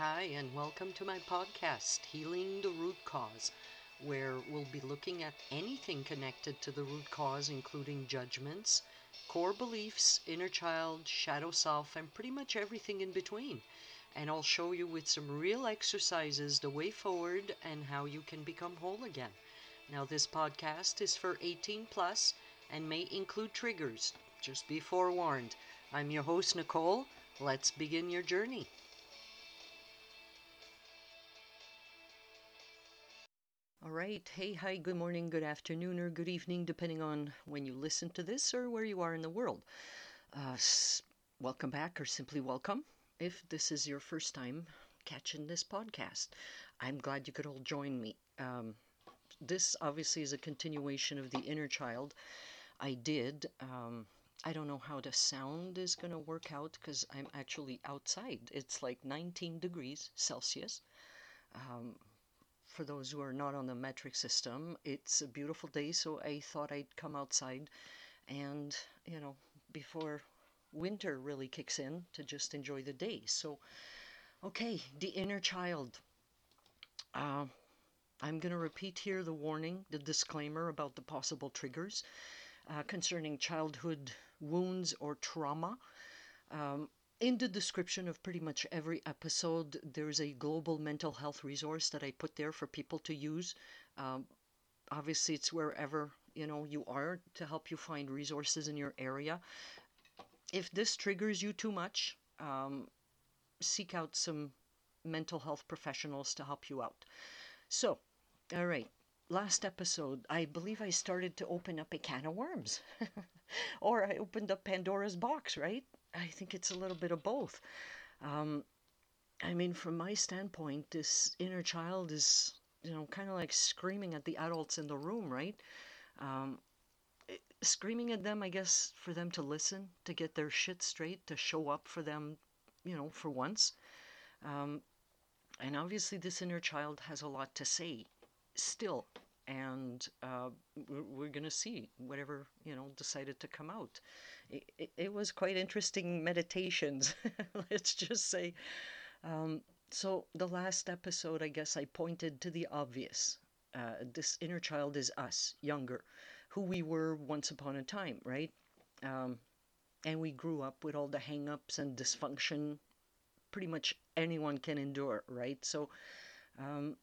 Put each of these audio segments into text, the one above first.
Hi, and welcome to my podcast, Healing the Root Cause, where we'll be looking at anything connected to the root cause, including judgments, core beliefs, inner child, shadow self, and pretty much everything in between. And I'll show you with some real exercises the way forward and how you can become whole again. Now, this podcast is for 18 plus and may include triggers. Just be forewarned. I'm your host, Nicole. Let's begin your journey. All right. Hey, hi, good morning, good afternoon, or good evening, depending on when you listen to this or where you are in the world. Uh, s- welcome back, or simply welcome. If this is your first time catching this podcast, I'm glad you could all join me. Um, this obviously is a continuation of the inner child. I did. Um, I don't know how the sound is going to work out because I'm actually outside. It's like 19 degrees Celsius. Um, for those who are not on the metric system, it's a beautiful day, so I thought I'd come outside and, you know, before winter really kicks in, to just enjoy the day. So, okay, the inner child. Uh, I'm going to repeat here the warning, the disclaimer about the possible triggers uh, concerning childhood wounds or trauma. Um, in the description of pretty much every episode, there's a global mental health resource that I put there for people to use. Um, obviously, it's wherever you know you are to help you find resources in your area. If this triggers you too much, um, seek out some mental health professionals to help you out. So, all right. Last episode, I believe I started to open up a can of worms. or I opened up Pandora's box, right? I think it's a little bit of both. Um, I mean, from my standpoint, this inner child is, you know, kind of like screaming at the adults in the room, right? Um, it- screaming at them, I guess, for them to listen, to get their shit straight, to show up for them, you know, for once. Um, and obviously, this inner child has a lot to say still. And uh, we're, we're going to see whatever, you know, decided to come out it, it, was quite interesting meditations, let's just say. Um, so, the last episode, I guess I pointed to the obvious. Uh, this inner child is us, younger, who we were once upon a time, right? Um, and we grew up with all the hang ups and dysfunction pretty much anyone can endure, right? So, um,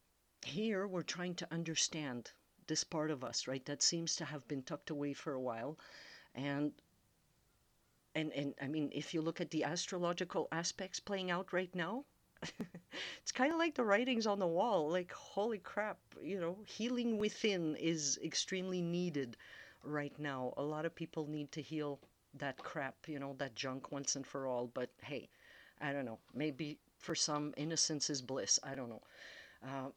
here we're trying to understand this part of us, right? That seems to have been tucked away for a while. And and and I mean, if you look at the astrological aspects playing out right now, it's kind of like the writings on the wall. Like, holy crap, you know, healing within is extremely needed right now. A lot of people need to heal that crap, you know, that junk once and for all. But hey, I don't know. Maybe for some, innocence is bliss. I don't know. Uh,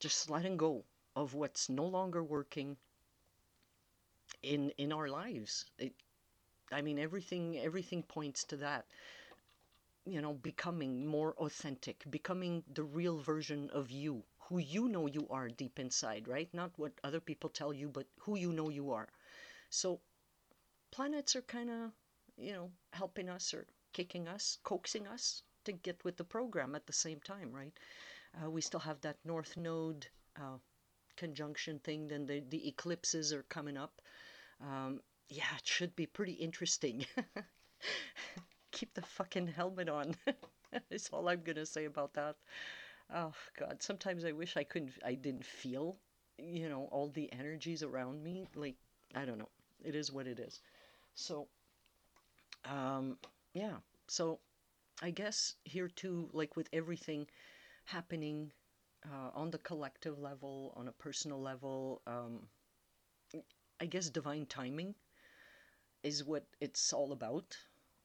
just letting go of what's no longer working in in our lives. It, I mean, everything everything points to that. You know, becoming more authentic, becoming the real version of you, who you know you are deep inside, right? Not what other people tell you, but who you know you are. So, planets are kind of, you know, helping us or kicking us, coaxing us to get with the program at the same time, right? Uh, we still have that North Node uh, conjunction thing, then the, the eclipses are coming up. Um, yeah, it should be pretty interesting. Keep the fucking helmet on. That's all I'm gonna say about that. Oh God, sometimes I wish I couldn't, I didn't feel, you know, all the energies around me. Like, I don't know. It is what it is. So, um, yeah. So, I guess here too, like with everything happening uh, on the collective level, on a personal level, um, I guess divine timing is what it's all about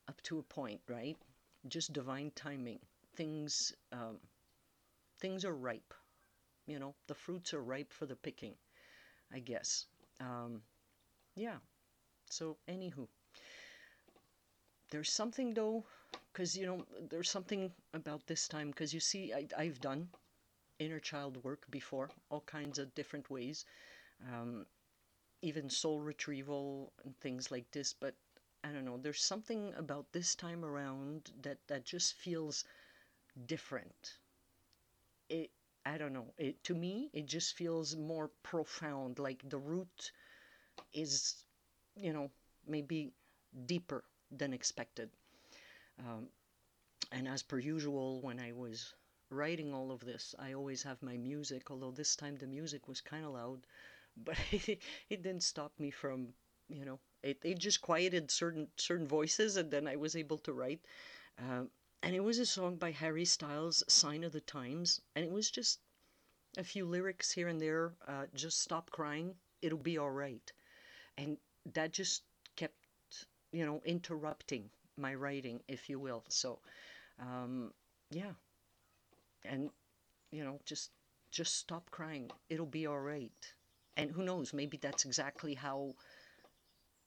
up to a point, right? Just divine timing. Things um, things are ripe. You know, the fruits are ripe for the picking, I guess. Um, yeah. So, anywho, there's something though, because you know, there's something about this time. Because you see, I, I've done inner child work before, all kinds of different ways. Um, even soul retrieval and things like this. But I don't know, there's something about this time around that, that just feels different. it I don't know. It to me it just feels more profound. Like the root is, you know, maybe deeper than expected. Um, and as per usual, when I was writing all of this, I always have my music. Although this time the music was kind of loud, but it, it didn't stop me from, you know, it, it just quieted certain certain voices, and then I was able to write. Um, and it was a song by Harry Styles, "Sign of the Times," and it was just a few lyrics here and there. Uh, just stop crying, it'll be all right, and that just kept, you know, interrupting my writing, if you will. So, um, yeah, and you know, just just stop crying, it'll be all right. And who knows, maybe that's exactly how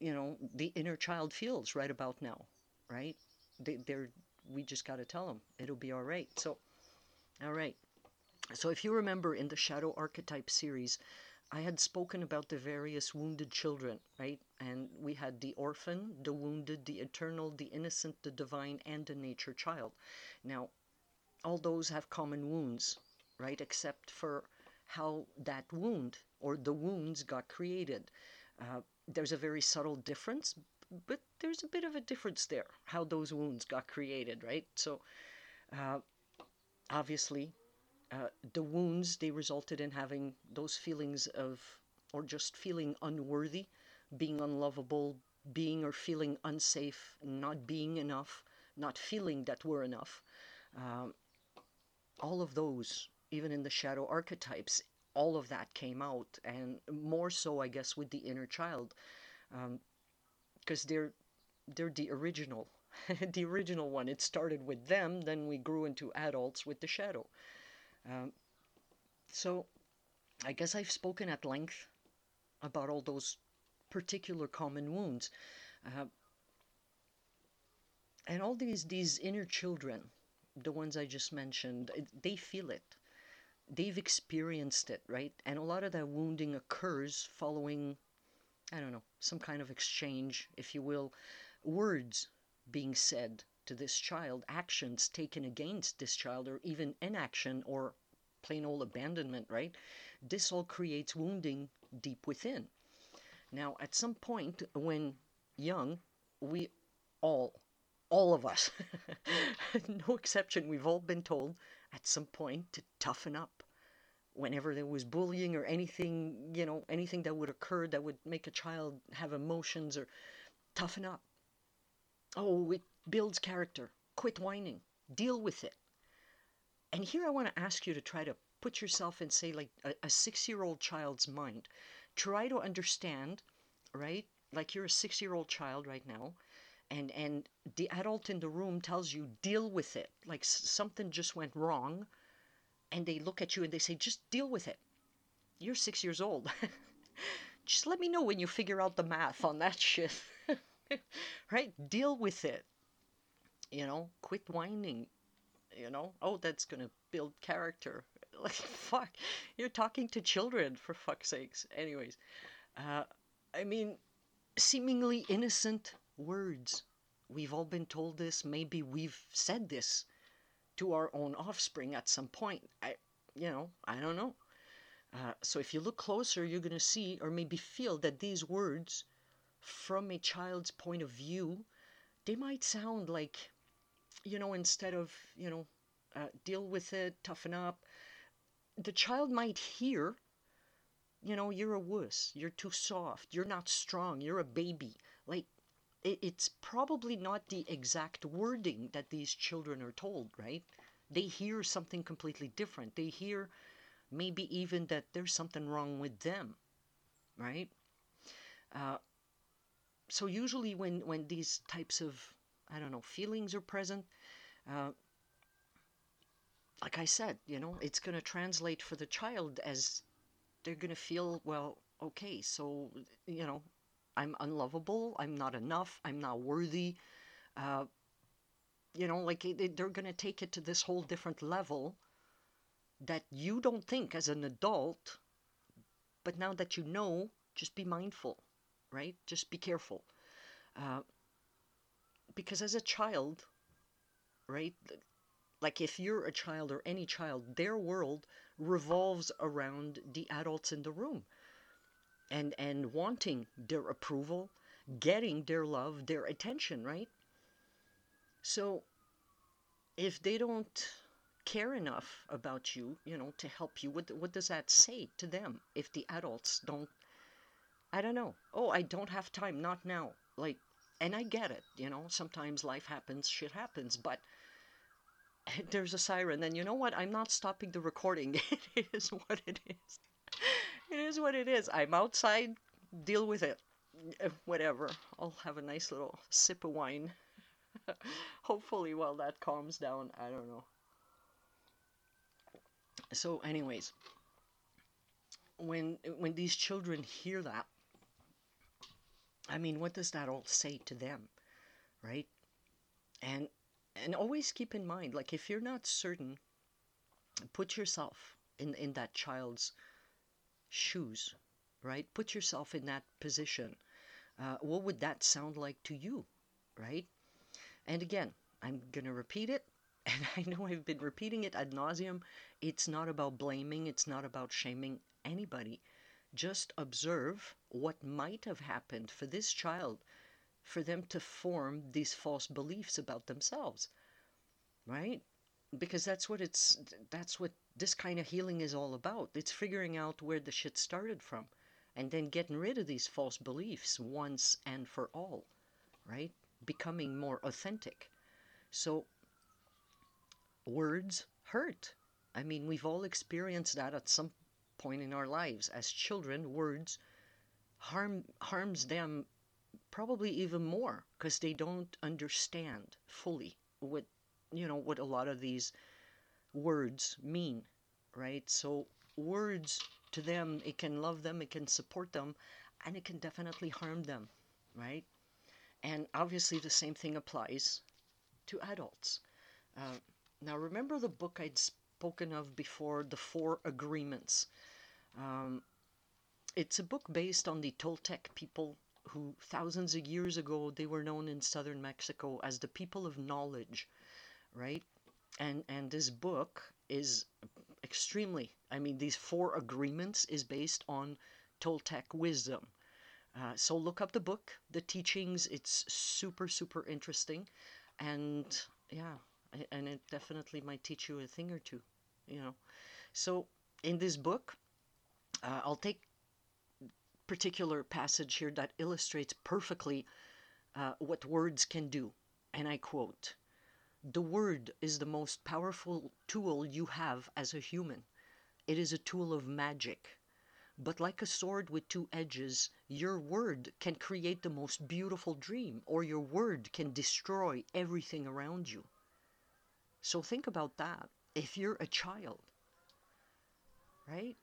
you know the inner child feels right about now, right? They, they're we just got to tell them it'll be all right. So, all right. So, if you remember in the Shadow Archetype series, I had spoken about the various wounded children, right? And we had the orphan, the wounded, the eternal, the innocent, the divine, and the nature child. Now, all those have common wounds, right? Except for how that wound or the wounds got created. Uh, there's a very subtle difference, but there's a bit of a difference there, how those wounds got created, right? So, uh, obviously, uh, the wounds they resulted in having those feelings of, or just feeling unworthy, being unlovable, being or feeling unsafe, not being enough, not feeling that we're enough. Um, all of those, even in the shadow archetypes, all of that came out, and more so, I guess, with the inner child. Um, because they're they're the original the original one. It started with them then we grew into adults with the shadow. Um, so i guess i've spoken at length about all those particular common wounds. Uh, and all these these inner children the ones i just mentioned they feel it they've experienced it right and a lot of that wounding occurs following I don't know, some kind of exchange, if you will, words being said to this child, actions taken against this child, or even inaction or plain old abandonment, right? This all creates wounding deep within. Now, at some point when young, we all, all of us, no exception, we've all been told at some point to toughen up whenever there was bullying or anything, you know, anything that would occur that would make a child have emotions or toughen up. Oh, it builds character. Quit whining. Deal with it. And here I want to ask you to try to put yourself in, say, like a, a six year old child's mind. Try to understand, right? Like you're a six year old child right now. And, and the adult in the room tells you deal with it like something just went wrong and they look at you and they say, just deal with it. You're six years old. just let me know when you figure out the math on that shit. right? Deal with it. You know, quit whining. You know, oh, that's going to build character. Like, fuck. You're talking to children, for fuck's sakes. Anyways, uh, I mean, seemingly innocent words. We've all been told this. Maybe we've said this to our own offspring at some point. I, you know, I don't know. Uh, so if you look closer, you're going to see or maybe feel that these words, from a child's point of view, they might sound like, you know, instead of, you know, uh, deal with it, toughen up, the child might hear, you know, you're a wuss, you're too soft, you're not strong, you're a baby. Like, it's probably not the exact wording that these children are told, right? They hear something completely different. They hear maybe even that there's something wrong with them, right? Uh, so usually when when these types of I don't know feelings are present, uh, like I said, you know, it's going to translate for the child as they're going to feel well. Okay, so you know, I'm unlovable. I'm not enough. I'm not worthy. Uh, you know, like they're going to take it to this whole different level that you don't think as an adult. But now that you know, just be mindful, right? Just be careful. Uh, because as a child, right, Like if you're a child or any child, their world revolves around the adults in the room and and wanting their approval, getting their love, their attention, right? So if they don't care enough about you, you know, to help you, what what does that say to them if the adults don't I don't know. Oh, I don't have time, not now. Like and I get it, you know, sometimes life happens, shit happens, but there's a siren and you know what? I'm not stopping the recording. it is what it is. It is what it is. I'm outside, deal with it. Uh, Whatever. I'll have a nice little sip of wine. Hopefully while that calms down, I don't know. So anyways, when when these children hear that, I mean, what does that all say to them, right? And and always keep in mind, like if you're not certain, put yourself in in that child's shoes, right? Put yourself in that position. Uh, what would that sound like to you, right? And again, I'm gonna repeat it, and I know I've been repeating it ad nauseum. It's not about blaming. It's not about shaming anybody. Just observe what might have happened for this child for them to form these false beliefs about themselves right because that's what it's that's what this kind of healing is all about. It's figuring out where the shit started from and then getting rid of these false beliefs once and for all right? Becoming more authentic. So words hurt. I mean we've all experienced that at some point in our lives. As children words harm harms them probably even more because they don't understand fully what you know what a lot of these words mean right? So words to them it can love them it can support them and it can definitely harm them right? And obviously the same thing applies to adults. Uh, now remember the book i'd spoken of before the four agreements? Um, it's a book based on the toltec people who thousands of years ago they were known in southern Mexico as the people of knowledge, right? And and this book is extremely I mean these four agreements is based on Toltec wisdom. Uh, so look up the book, the teachings. It's super super interesting, and yeah, and it definitely might teach you a thing or two, you know. So in this book, uh, I'll take particular passage here that illustrates perfectly uh, what words can do. And I quote The word is the most powerful tool you have as a human. It is a tool of magic. But like a sword with two edges, your word can create the most beautiful dream, or your word can destroy everything around you. So think about that. If you're a child, right?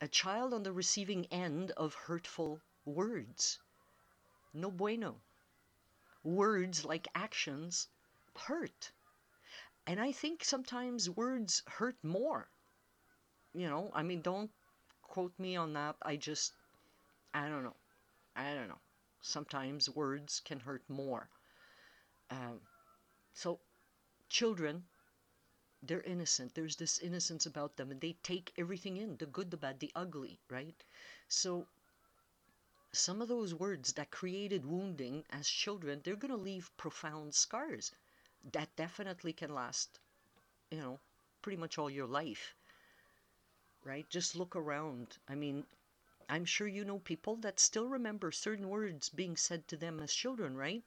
a child on the receiving end of hurtful words. No bueno. Words, like actions, hurt. And I think sometimes words hurt more. You know, I mean, don't quote me on that. I just, I don't know. I don't know. Sometimes words can hurt more. Um, so, children they're innocent. There's this innocence about them, and they take everything in the good, the bad, the ugly, right? So, some of those words that created wounding as children, they're going to leave profound scars that definitely can last, you know, pretty much all your life, right? Just look around. I mean, I'm sure you know people that still remember certain words being said to them as children, right?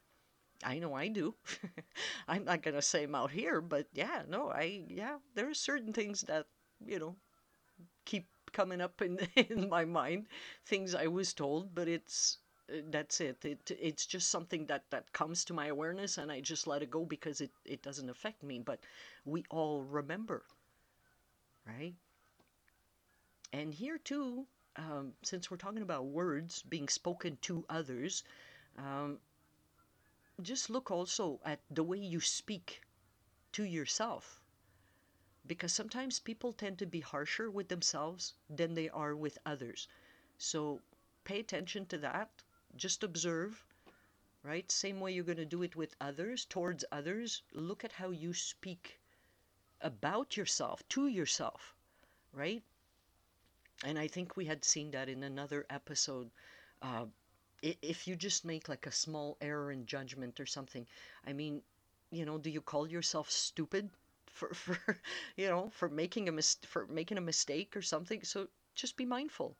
I know I do. I'm not going to say them out here, but yeah, no, I, yeah, there are certain things that, you know, keep coming up in, in my mind, things I was told, but it's, that's it. it. It's just something that, that comes to my awareness and I just let it go because it, it doesn't affect me. But we all remember, right? And here too, um, since we're talking about words being spoken to others, um, just look also at the way you speak to yourself. Because sometimes people tend to be harsher with themselves than they are with others. So pay attention to that. Just observe, right? Same way you're going to do it with others, towards others. Look at how you speak about yourself, to yourself, right? And I think we had seen that in another episode. Uh, if you just make like a small error in judgment or something, I mean, you know, do you call yourself stupid for, for you know, for making a mis- for making a mistake or something? So just be mindful.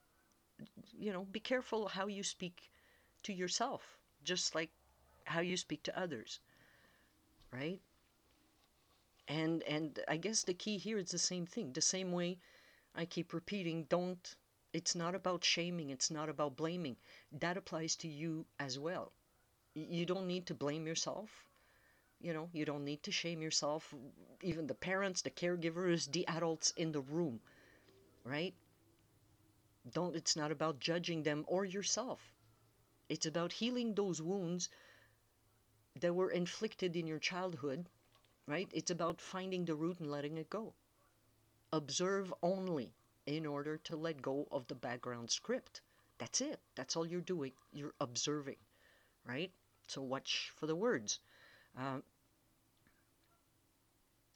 You know, be careful how you speak to yourself, just like how you speak to others, right? And and I guess the key here is the same thing. The same way I keep repeating, don't it's not about shaming, it's not about blaming. That applies to you as well. You don't need to blame yourself. You know, you don't need to shame yourself, even the parents, the caregivers, the adults in the room, right? Don't it's not about judging them or yourself. It's about healing those wounds that were inflicted in your childhood right? It's about finding the root and letting it go. Observe only in order to let go of the background script. That's it. That's all you're doing. You're observing, right? So watch for the words. Uh,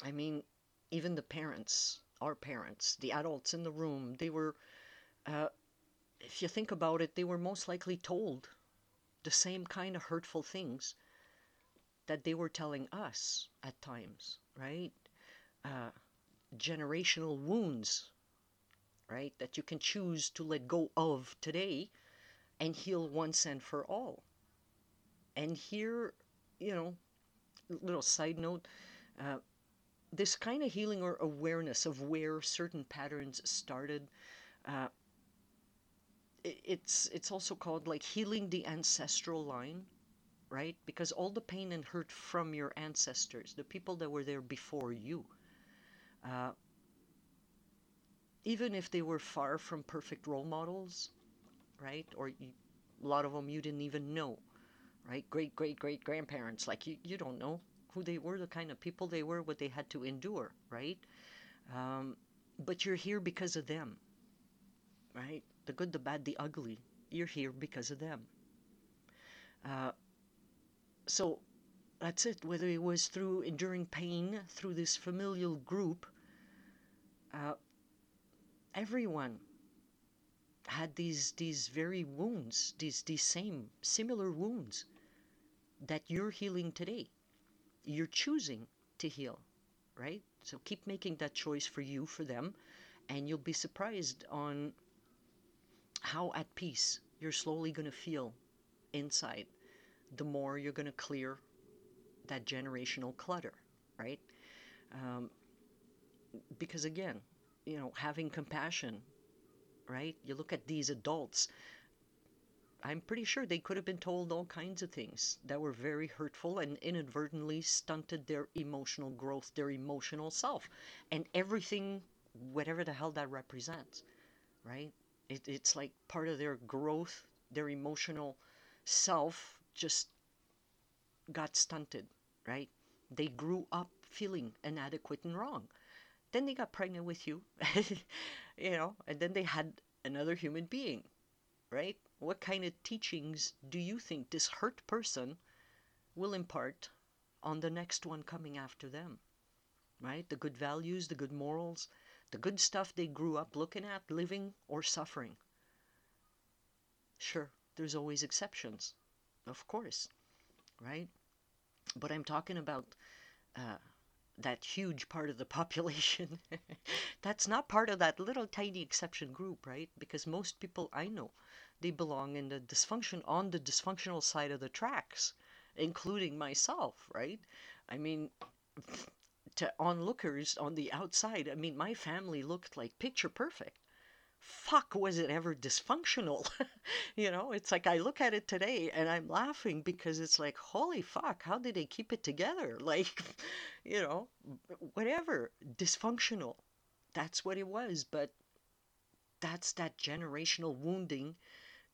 I mean, even the parents, our parents, the adults in the room, they were, uh, if you think about it, they were most likely told the same kind of hurtful things that they were telling us at times, right? Uh, generational wounds, right? That you can choose to let go of today and heal once and for all. And here, you know, little side note, uh, this kind of healing or awareness of where certain patterns started, uh, it's it's also called like healing the ancestral line right? Because all the pain and hurt from your ancestors, the people that were there before you, uh, even if they were far from perfect role models, right? Or you, a lot of them you didn't even know, right? Great, great, great grandparents, like you, you don't know who they were, the kind of people they were, what they had to endure, right? Um, but you're here because of them, right? The good, the bad, the ugly. You're here because of them. Uh, so that's it. Whether it was through enduring pain through this familial group, uh, everyone had these these very wounds, these these same similar wounds that you're healing today. You're choosing to heal, right? So keep making that choice for you, for them, and you'll be surprised on how at peace you're slowly going to feel inside the more you're going to clear that generational clutter, right? Um, because again, you know, having compassion, right? You look at these adults, I'm pretty sure they could have been told all kinds of things that were very hurtful and inadvertently stunted their emotional growth, their emotional self, and everything, whatever the hell that represents, right? It, it's like part of their growth, their emotional self just got stunted, right? They grew up feeling inadequate and wrong. Then they got pregnant with you, you know, and then they had another human being, right? What kind of teachings do you think this hurt person will impart on the next one coming after them, right? The good values, the good morals, the good stuff they grew up looking at, living, or suffering. Sure, there's always exceptions of course, right? But I'm talking about uh, that huge part of the population. That's not part of that little tiny exception group, right? Because most people I know, they belong in the dysfunction on the dysfunctional side of the tracks, including myself, right? I mean, to onlookers on the outside, I mean, my family looked like picture perfect. Fuck was it ever dysfunctional? You know it's like i look at it today and i'm laughing because it's like holy fuck how did they keep it together? Like you know whatever dysfunctional. That's what it was but that's that generational wounding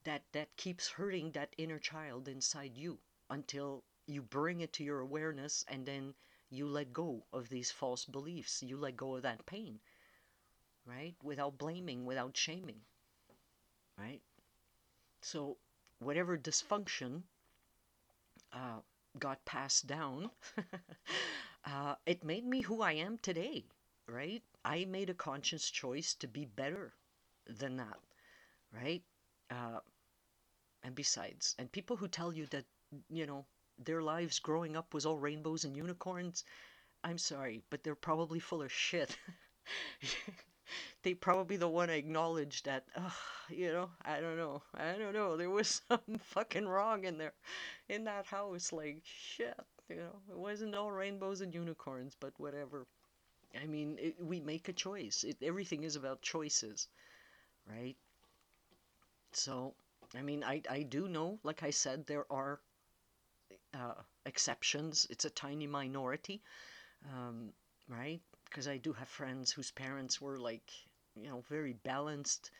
that that keeps hurting that inner child inside you until you bring it to your awareness and then you let go of these false beliefs you let go of that pain right? Without blaming, without shaming, right? So, whatever dysfunction uh, got passed down, uh, it made me who I am today, right? I made a conscious choice to be better than that, right? Uh, and besides, and people who tell you that, you know, their lives growing up was all rainbows and unicorns, I'm sorry, but they're probably full of shit. they probably the one acknowledge that, uh, you know, I don't know, I don't know, there was something fucking wrong in there, in that house. Like shit, you know, it wasn't all rainbows and unicorns, but whatever. I mean, it, we make a choice. It, everything is about choices, right? So, I mean, I I do know, like I said, there are uh, exceptions. It's a tiny minority, um, right? Because I do have friends whose parents were like, you know, very balanced,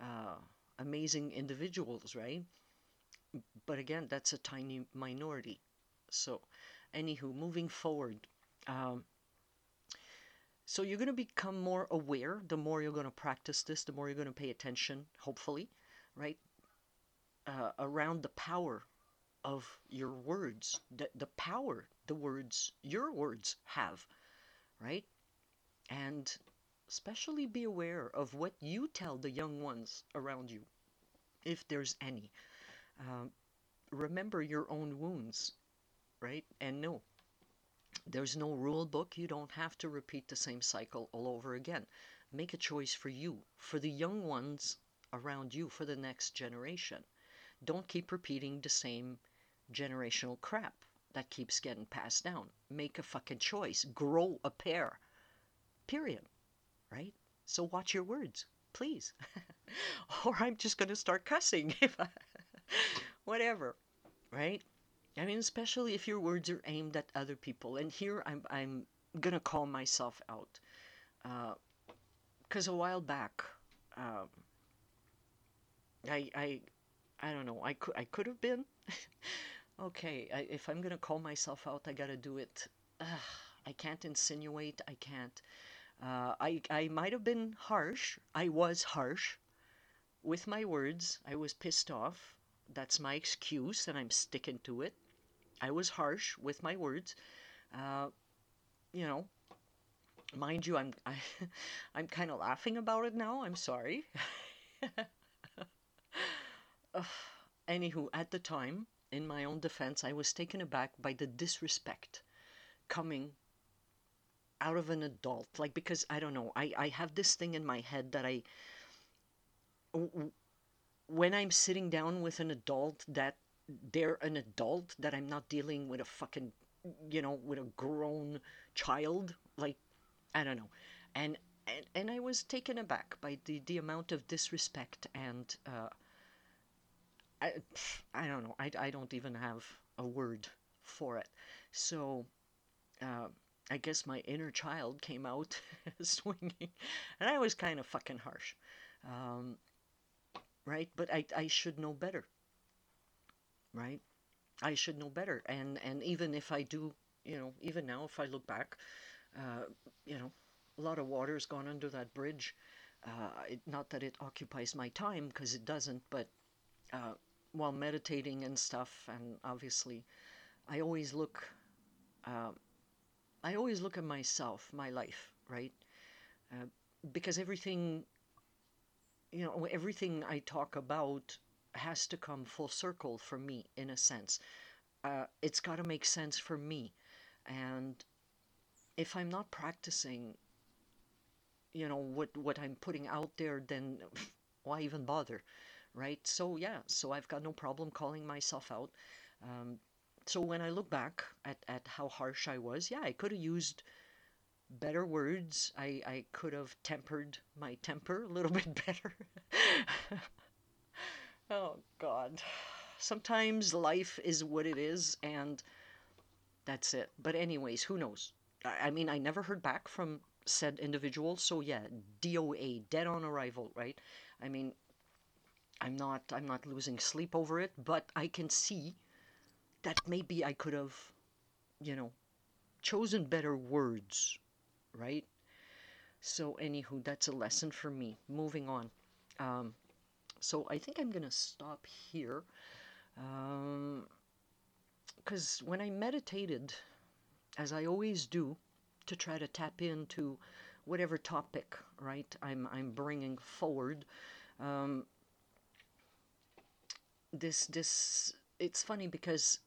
uh, amazing individuals, right? But again, that's a tiny minority. So, anywho, moving forward. Um, so you're going to become more aware the more you're going to practice this, the more you're going to pay attention, hopefully, right? Uh, around the power of your words, the, the power the words, your words, have, right? And especially be aware of what you tell the young ones around you, if there's any. Um, remember your own wounds, right? And no, there's no rule book. You don't have to repeat the same cycle all over again. Make a choice for you, for the young ones around you, for the next generation. Don't keep repeating the same generational crap that keeps getting passed down. Make a fucking choice. Grow a pair. Period. Right? So watch your words, please. or I'm just going to start cussing if I, whatever. Right? I mean, especially if your words are aimed at other people. And here I'm, I'm going to call myself out. Because uh, a while back, um, I, I, I don't know, I could, I could have been. Okay, I, if I'm to call myself out, I got to do it. Uh, I can't insinuate. I can't. Uh, I, I might have been harsh. I was harsh with my words. I was pissed off. That's my excuse, and I'm sticking to it. I was harsh with my words. Uh, you know, mind you, I'm I, I'm kind of laughing about it now. I'm sorry. uh, anywho, at the time, in my own defense, I was taken aback by the disrespect coming out of an adult. Like because I don't know, I I have this thing in my head that I when I'm sitting down with an adult that they're an adult that I'm not dealing with a fucking you know with a grown child like I don't know and and, and I was taken aback by the the amount of disrespect and uh, I I don't know I, I don't even have a word for it so uh, I guess my inner child came out swinging and I was kind of fucking harsh um, right but I I should know better right? I should know better. And and even if I do, you know, even now if I look back, uh, you know, a lot of water's gone under that bridge. Uh, it, not that it occupies my time because it doesn't, but uh, while meditating and stuff, and obviously, I always look. Uh, I always look at myself, my life, right? Uh, because everything, you know, everything I talk about has to come full circle for me in a sense. Uh, it's got to make sense for me. And if I'm not practicing, you know, what, what I'm putting out there, then why even bother? Right? So, yeah, so I've got no problem calling myself out. Um, so when I look back at, at how harsh I was, yeah, I could have used better words. I, I could have tempered my temper a little bit better. Oh, God. Sometimes life is what it is, and that's it. But, anyways, who knows? I, I mean, I never heard back from said individual, so yeah, DOA, dead on arrival, right? I mean, I'm not I'm not losing sleep over it, but I can see that maybe I could have, you know, chosen better words, right? So anywho, that's a lesson for me. Moving on. Um, so I think I'm to stop here. Because um, when I meditated, as I always do, to try to tap into whatever topic, right? I'm I'm bringing forward. Um, this this it's funny because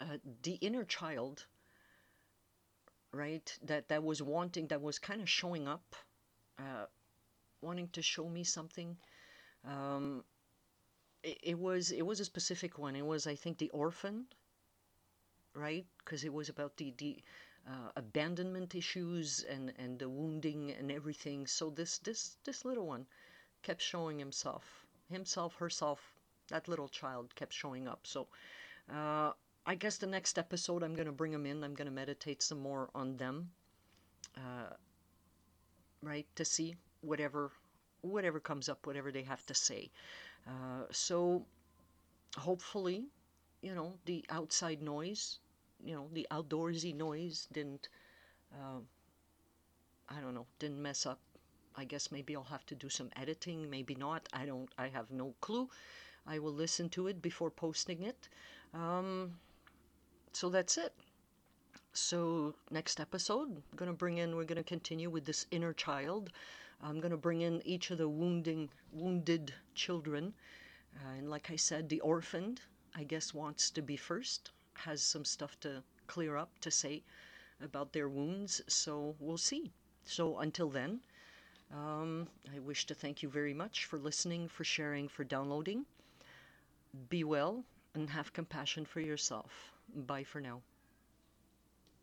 uh, the inner child, right? That that was wanting, that was kind of showing up, uh, wanting to show me something. Um, it, it was it was a specific one. It was I think the orphan, right? Because it was about the the uh, abandonment issues and and the wounding and everything. So this this this little one kept showing himself, himself, herself. That little child kept showing up. So uh, I guess the next episode I'm gonna bring them in. I'm gonna meditate some more on them, uh, right? To see whatever whatever comes up, whatever they have to say. Uh, so hopefully, you know, the outside noise you know the outdoorsy noise didn't uh, I don't know didn't mess up. I guess maybe I'll have to do some editing, maybe not. I don't. I have no clue. I will listen to it before posting it. Um, so that's it. So next episode, I'm gonna bring in. We're gonna continue with this inner child. I'm gonna bring in each of the wounding, wounded children, uh, and like I said, the orphaned. I guess wants to be first has some stuff to clear up to say about their wounds. So we'll see. So until then, um, I wish to thank you very much for listening, for sharing, for downloading. Be well and have compassion for yourself. Bye for now.